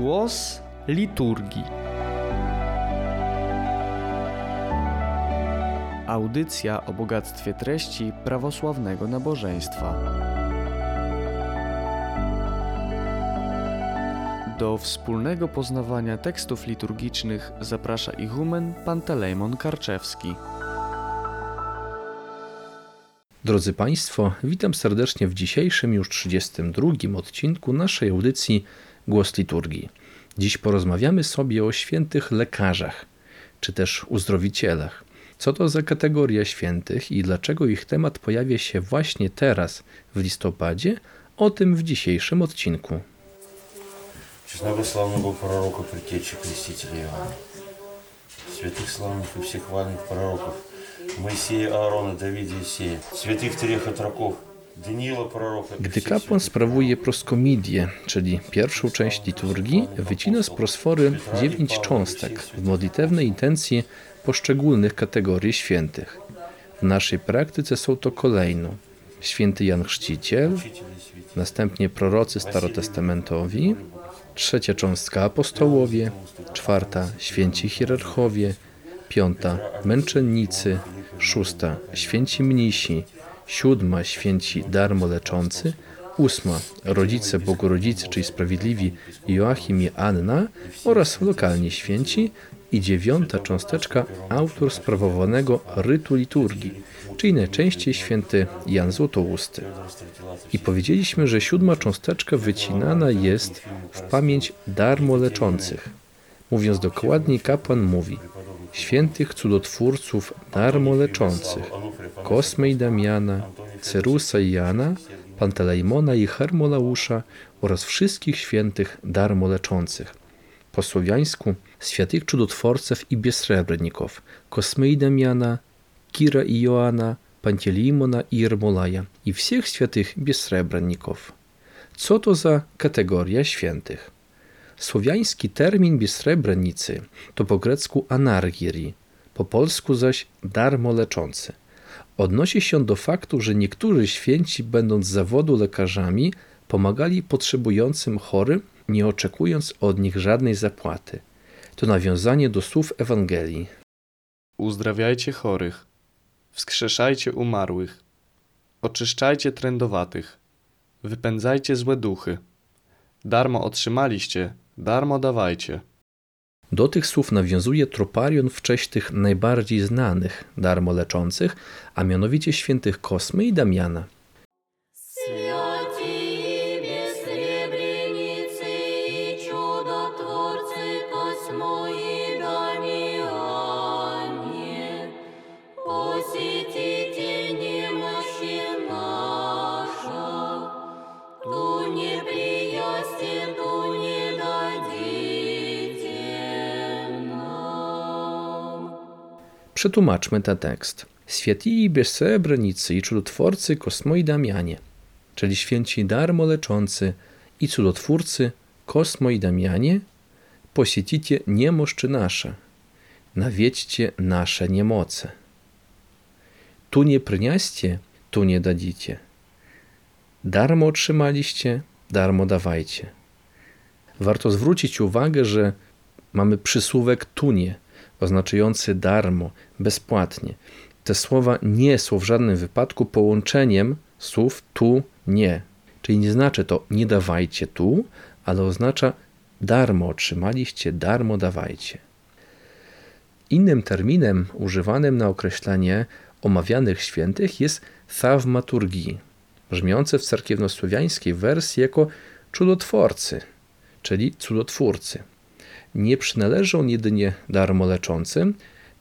Głos liturgii. Audycja o bogactwie treści prawosławnego nabożeństwa. Do wspólnego poznawania tekstów liturgicznych zaprasza ichumen Pantelejmon Karczewski. Drodzy Państwo, witam serdecznie w dzisiejszym już 32 odcinku naszej audycji Głos Liturgii. Dziś porozmawiamy sobie o świętych lekarzach, czy też uzdrowicielach. Co to za kategoria świętych i dlaczego ich temat pojawia się właśnie teraz, w listopadzie? O tym w dzisiejszym odcinku. Честного славного был пророка предтечи крестителя Иоанна. Святых славных и всех хвальных пророков Моисея, Аарона, Давида и Сея. Святых трех отроков Даниила пророка. и gdy kapłan sprawuje proskomidię, czyli pierwszą część liturgii, wycina z prosfory dziewięć cząstek w modlitewnej intencji poszczególnych kategorii świętych. W naszej praktyce są to kolejno święty Jan Chrzciciel, następnie prorocy starotestamentowi, trzecia cząstka apostołowie, czwarta święci hierarchowie, piąta męczennicy, szósta święci mnisi, siódma święci darmoleczący, ósma rodzice Bogorodzicy, czyli sprawiedliwi Joachim i Anna oraz lokalni święci i dziewiąta cząsteczka autor sprawowanego rytu liturgii, czyli najczęściej święty Jan Złotousty. I powiedzieliśmy, że siódma cząsteczka wycinana jest w pamięć darmo leczących. Mówiąc dokładniej, kapłan mówi świętych cudotwórców darmo leczących, Kosmy i Damiana, Cerusa i Jana, Pantelejmona i Hermolausza oraz wszystkich świętych darmo leczących. Po słowiańsku świętych cudotworców i bezsrebrników, Kosmy i Damiana, Kira i Joana, Panteleimona i Jermolaja i всех świętych bezsrebrników. Co to za kategoria świętych? Słowiański termin bezsrebrnicy to po grecku anargiri, po polsku zaś darmo leczący. Odnosi się do faktu, że niektórzy święci, będąc z zawodu lekarzami, pomagali potrzebującym chorym, nie oczekując od nich żadnej zapłaty. To nawiązanie do słów Ewangelii. Uzdrawiajcie chorych, wskrzeszajcie umarłych, oczyszczajcie trędowatych, wypędzajcie złe duchy. Darmo otrzymaliście, darmo dawajcie. Do tych słów nawiązuje troparion w cześć tych najbardziej znanych darmo leczących, a mianowicie świętych Kosmy i Damiana. Przetłumaczmy ten tekst. Święci bezsrebrnicy i cudotwórcy Kosmo i Damianie, czyli święci darmo leczący i cudotwórcy Kosmo i Damianie, posjeticie niemożczy nasze, nawiedźcie nasze niemoce. Tu nie przyniaście, tu nie dadzicie. Darmo otrzymaliście, darmo dawajcie. Warto zwrócić uwagę, że mamy przysłówek tunie, oznaczający darmo, bezpłatnie. Te słowa nie są w żadnym wypadku połączeniem słów tu, nie. Czyli nie znaczy to nie dawajcie tu, ale oznacza darmo otrzymaliście, darmo dawajcie. Innym terminem używanym na określenie omawianych świętych jest thaumaturgii, brzmiące w cerkiewnosłowiańskiej wersji jako cudotworcy, czyli cudotwórcy. Nie przynależy on jedynie darmo leczącym,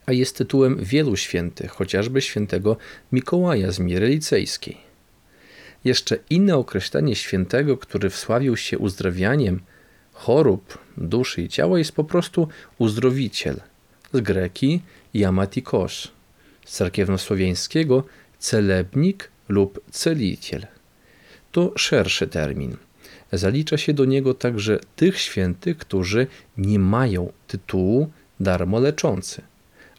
a jest tytułem wielu świętych, chociażby świętego Mikołaja z Miry Licejskiej. Jeszcze inne określenie świętego, który wsławił się uzdrawianiem chorób duszy i ciała, jest po prostu uzdrowiciel, z greki jamatikos, z cerkiewnosłowiańskiego celebnik lub celiciel. To szerszy termin. Zalicza się do niego także tych świętych, którzy nie mają tytułu darmo leczący,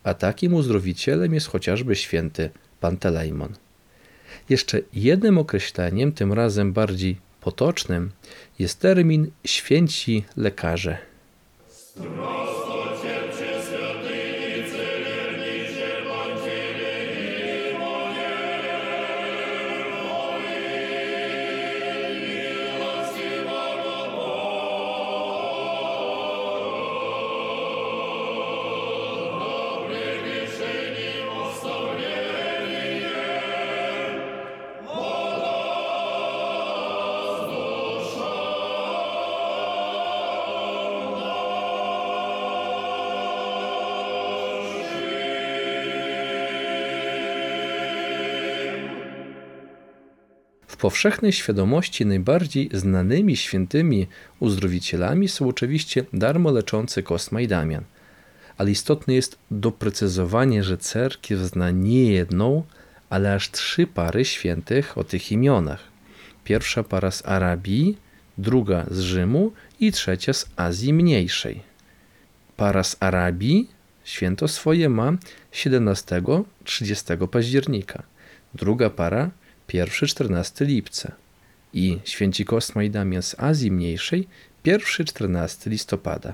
a takim uzdrowicielem jest chociażby święty Pantelejmon. Jeszcze jednym określeniem, tym razem bardziej Potocznym jest termin święci lekarze. Powszechnej świadomości najbardziej znanymi świętymi uzdrowicielami są oczywiście darmo leczący Kosma i Damian. Ale istotne jest doprecyzowanie, że cerkiew zna nie jedną, ale aż trzy pary świętych o tych imionach. Pierwsza para z Arabii, druga z Rzymu i trzecia z Azji Mniejszej. Para z Arabii święto swoje ma 17-30 października. Druga para 1-14 lipca i święci Kosma i Damian z Azji Mniejszej 1-14 listopada.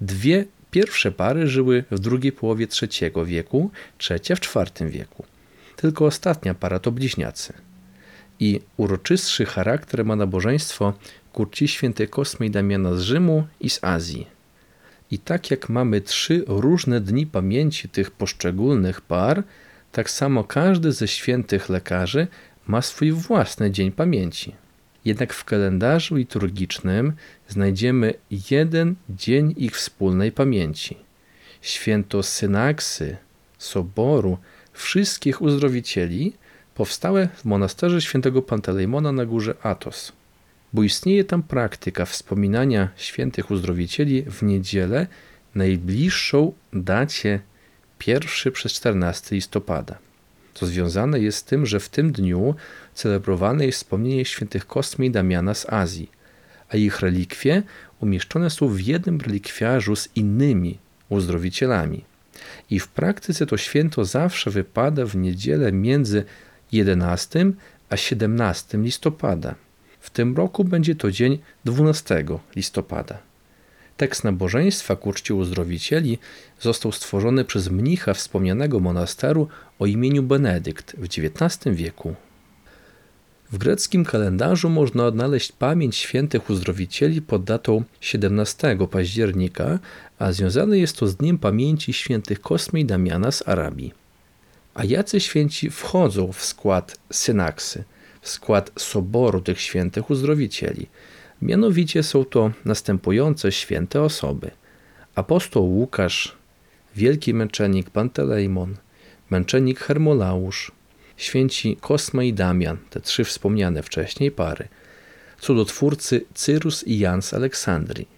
Dwie pierwsze pary żyły w drugiej połowie III wieku, trzecia w IV wieku. Tylko ostatnia para to bliźniacy. I uroczystszy charakter ma nabożeństwo ku czci świętej Kosmy i Damiana z Rzymu i z Azji. I tak jak mamy trzy różne dni pamięci tych poszczególnych par, tak samo każdy ze świętych lekarzy ma swój własny dzień pamięci. Jednak w kalendarzu liturgicznym znajdziemy jeden dzień ich wspólnej pamięci. Święto Synaksy, Soboru, wszystkich uzdrowicieli powstałe w monasterze świętego Pantelejmona na górze Atos, bo istnieje tam praktyka wspominania świętych uzdrowicieli w niedzielę najbliższą dacie 1 przez 14 listopada. To związane jest z tym, że w tym dniu celebrowane jest wspomnienie świętych Kosmy i Damiana z Azji, a ich relikwie umieszczone są w jednym relikwiarzu z innymi uzdrowicielami. I w praktyce to święto zawsze wypada w niedzielę między 11 a 17 listopada. W tym roku będzie to dzień 12 listopada. Tekst nabożeństwa ku czci uzdrowicieli został stworzony przez mnicha wspomnianego monasteru o imieniu Benedykt w XIX wieku. W greckim kalendarzu można odnaleźć pamięć świętych uzdrowicieli pod datą 17 października, a związane jest to z Dniem Pamięci Świętych Kosmy i Damiana z Arabii. A jacy święci wchodzą w skład synaksy, w skład soboru tych świętych uzdrowicieli? Mianowicie są to następujące święte osoby: apostoł Łukasz, wielki męczennik Pantelejmon, męczennik Hermolausz, święci Kosma i Damian, te trzy wspomniane wcześniej pary, cudotwórcy Cyrus i Jan z Aleksandrii,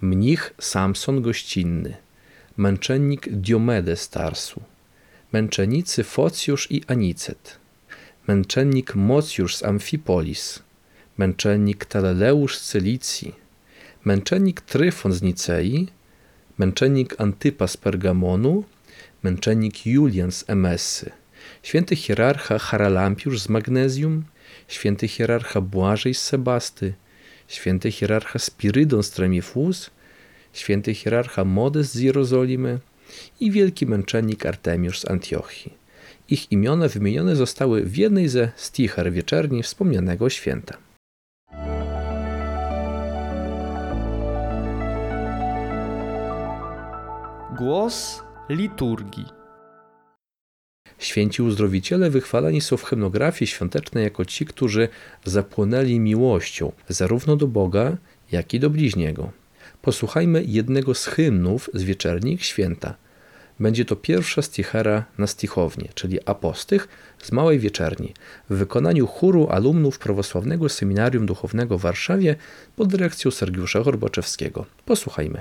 mnich Samson Gościnny, męczennik Diomedes Tarsu, męczennicy Focjusz i Anicet, męczennik Mocjusz z Amfipolis, męczennik Taleleusz z Cylicji, męczennik Tryfon z Nicei, męczennik Antypas z Pergamonu, męczennik Julian z Emesy, święty hierarcha Haralampiusz z Magnezjum, święty hierarcha Błażej z Sebasty, święty hierarcha Spirydon z Tremifus, święty hierarcha Modest z Jerozolimy i wielki męczennik Artemiusz z Antiochii. Ich imiona wymienione zostały w jednej ze stichar wieczerni wspomnianego święta. Głos liturgii. Święci uzdrowiciele wychwalani są w hymnografii świątecznej jako ci, którzy zapłonęli miłością zarówno do Boga, jak i do bliźniego. Posłuchajmy jednego z hymnów z wieczernik święta. Będzie to pierwsza stichera na stichownię, czyli apostych z Małej Wieczerni, w wykonaniu chóru alumnów Prawosławnego Seminarium Duchownego w Warszawie pod dyrekcją Sergiusza Horbaczewskiego. Posłuchajmy.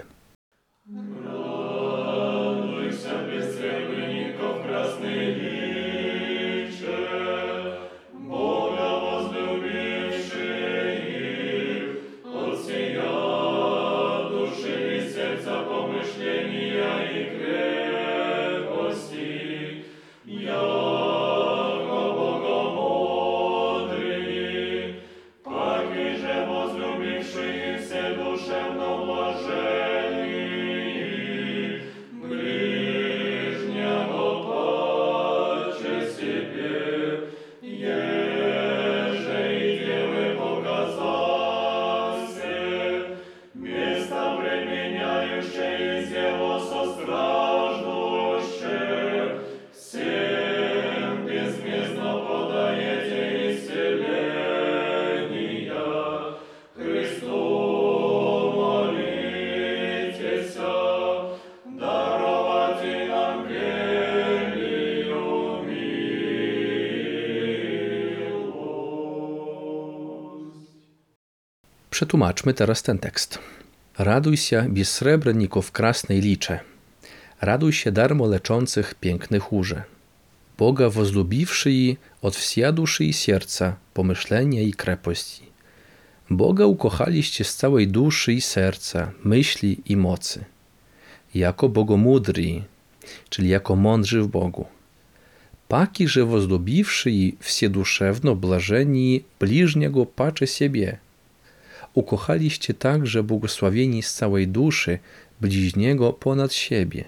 Przetłumaczmy teraz ten tekst. Raduj się, bezsrebrników krasnej licze. Raduj się darmo leczących pięknych urze. Boga возлюбивши i od wsia duszy i serca, pomyślenia i krepości. Boga ukochaliście z całej duszy i serca, myśli i mocy. Jako bogomudri, czyli jako mądrzy w Bogu. Paki, że возлюбивши i wsieduszewno blażeni bliźniego pacze siebie. Ukochaliście także błogosławieni z całej duszy bliźniego ponad siebie.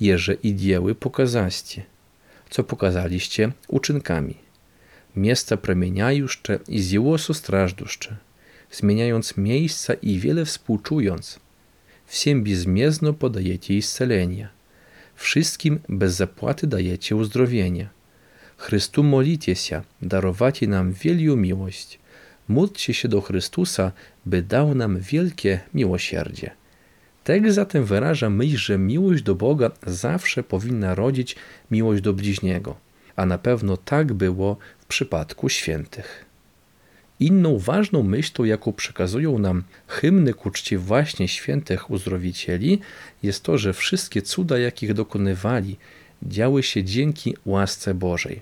Jeże i dzieły pokazaście, co pokazaliście uczynkami. Miasta promieniajuszcze i zjełosu strażduszcze, zmieniając miejsca i wiele współczując, всем безмездно podajecie iscelenia, wszystkim bez zapłaty dajecie uzdrowienia. Chrystu molicie się, darowacie nam wielką miłość. Módlcie się do Chrystusa, by dał nam wielkie miłosierdzie. Tekst zatem wyraża myśl, że miłość do Boga zawsze powinna rodzić miłość do bliźniego, a na pewno tak było w przypadku świętych. Inną ważną myślą, jaką przekazują nam hymny ku czci właśnie świętych uzdrowicieli, jest to, że wszystkie cuda, jakich dokonywali, działy się dzięki łasce Bożej,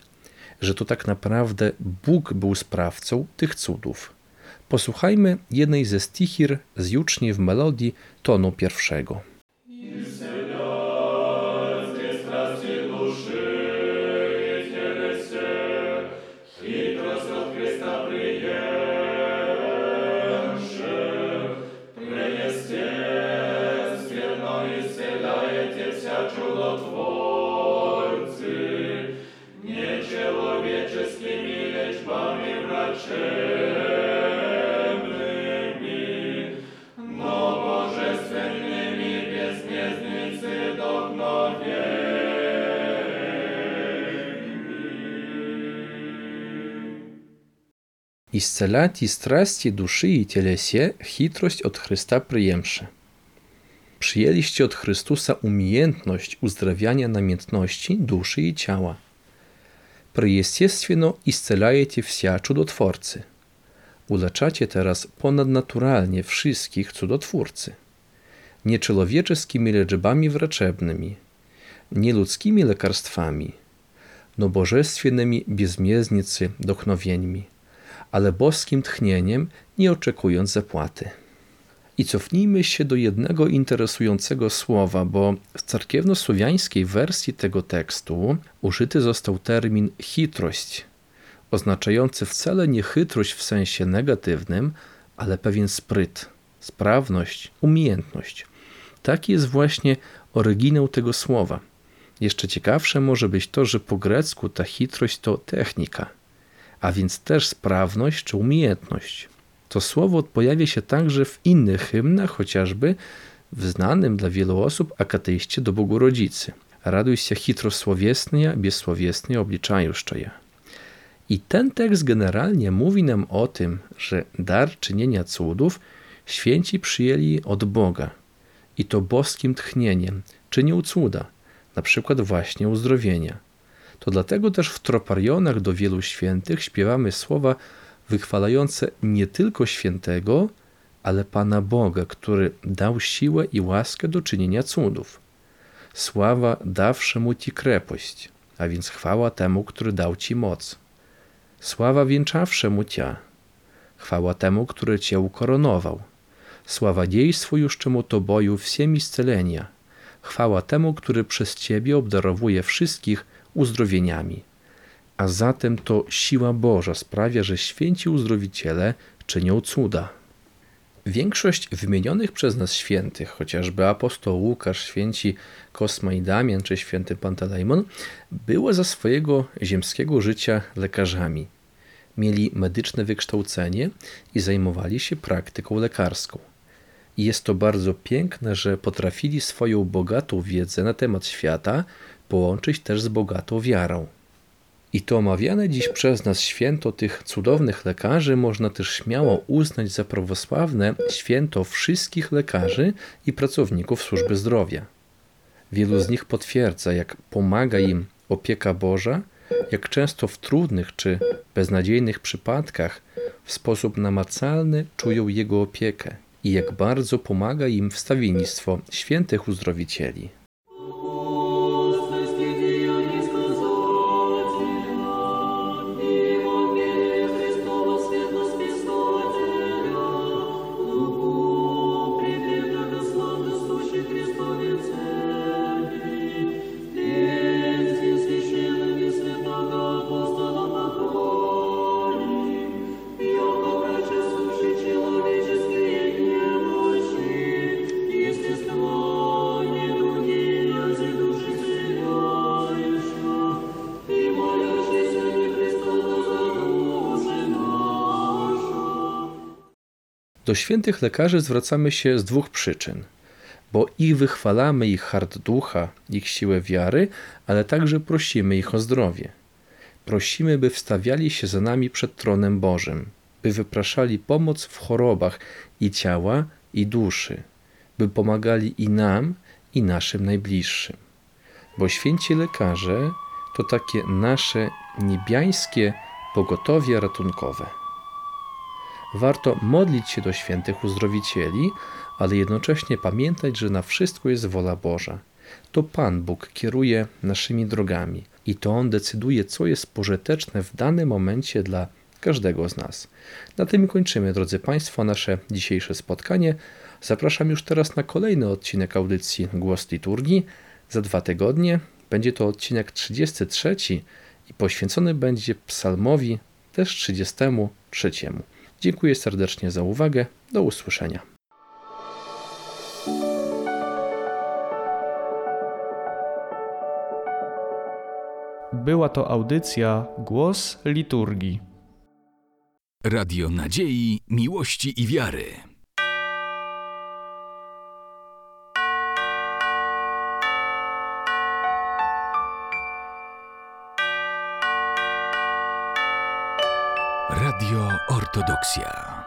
że to tak naprawdę Bóg był sprawcą tych cudów. Posłuchajmy jednej ze stichir z juczni w melodii tonu pierwszego. Исцелять и страсти души и телесе хитроść od Chrysta przyjemszy. Przyjęliście od Chrystusa umiejętność uzdrawiania namiętności duszy i ciała. Преестественно исцеляете вся cudotworcy. Uleczacie teraz ponadnaturalnie wszystkich cudotwórcy. Nie człowieczeskimi liczbami wreczebnymi, nie ludzkimi lekarstwami, no bożestwiennymi bezmieznicy dochnowienьmi, ale boskim tchnieniem, nie oczekując zapłaty. I cofnijmy się do jednego interesującego słowa, bo w cerkiewno-słowiańskiej wersji tego tekstu użyty został termin chytrość, oznaczający wcale nie chytrość w sensie negatywnym, ale pewien spryt, sprawność, umiejętność. Taki jest właśnie oryginał tego słowa. Jeszcze ciekawsze może być to, że po grecku ta chytrość to technika, a więc też sprawność czy umiejętność. To słowo pojawia się także w innych hymnach, chociażby w znanym dla wielu osób akateiście do Bogu Rodzicy. Raduj się hitrosłowiestnia, bezsłowiestnia obliczajuszczeja. I ten tekst generalnie mówi nam o tym, że dar czynienia cudów święci przyjęli od Boga i to boskim tchnieniem czynił cuda, na przykład właśnie uzdrowienia. To dlatego też w troparionach do wielu świętych śpiewamy słowa wychwalające nie tylko świętego, ale Pana Boga, który dał siłę i łaskę do czynienia cudów. Sława dawszy mu ci krepość, a więc chwała temu, który dał ci moc. Sława wieńczawszy mu cia, chwała temu, który cię ukoronował. Sława dziejstwu już czemu to boju wsiemi scelenia. Chwała temu, który przez ciebie obdarowuje wszystkich, uzdrowieniami a zatem to siła Boża sprawia, że święci uzdrowiciele czynią cuda. Większość wymienionych przez nas świętych, chociażby apostoł Łukasz, święci Kosma i Damian czy święty Pantelejmon, były za swojego ziemskiego życia lekarzami. Mieli medyczne wykształcenie i zajmowali się praktyką lekarską. I jest to bardzo piękne, że potrafili swoją bogatą wiedzę na temat świata połączyć też z bogatą wiarą. I to omawiane dziś przez nas święto tych cudownych lekarzy można też śmiało uznać za prawosławne święto wszystkich lekarzy i pracowników służby zdrowia. Wielu z nich potwierdza, jak pomaga im opieka Boża, jak często w trudnych czy beznadziejnych przypadkach w sposób namacalny czują Jego opiekę i jak bardzo pomaga im wstawiennictwo świętych uzdrowicieli. Do świętych lekarzy zwracamy się z dwóch przyczyn. Bo ich wychwalamy, ich hart ducha, ich siłę wiary, ale także prosimy ich o zdrowie. Prosimy, by wstawiali się za nami przed tronem Bożym, by wypraszali pomoc w chorobach i ciała, i duszy, by pomagali i nam, i naszym najbliższym. Bo święci lekarze to takie nasze niebiańskie pogotowie ratunkowe. Warto modlić się do świętych uzdrowicieli, ale jednocześnie pamiętać, że na wszystko jest wola Boża. To Pan Bóg kieruje naszymi drogami i to On decyduje, co jest pożyteczne w danym momencie dla każdego z nas. Na tym kończymy, drodzy Państwo, nasze dzisiejsze spotkanie. Zapraszam już teraz na kolejny odcinek audycji Głos Liturgii. Za dwa tygodnie będzie to odcinek 33 i poświęcony będzie psalmowi też 33. Dziękuję serdecznie za uwagę. Do usłyszenia. Była to audycja Głos Liturgii. Radio Nadziei, Miłości i Wiary. Ortodoksja.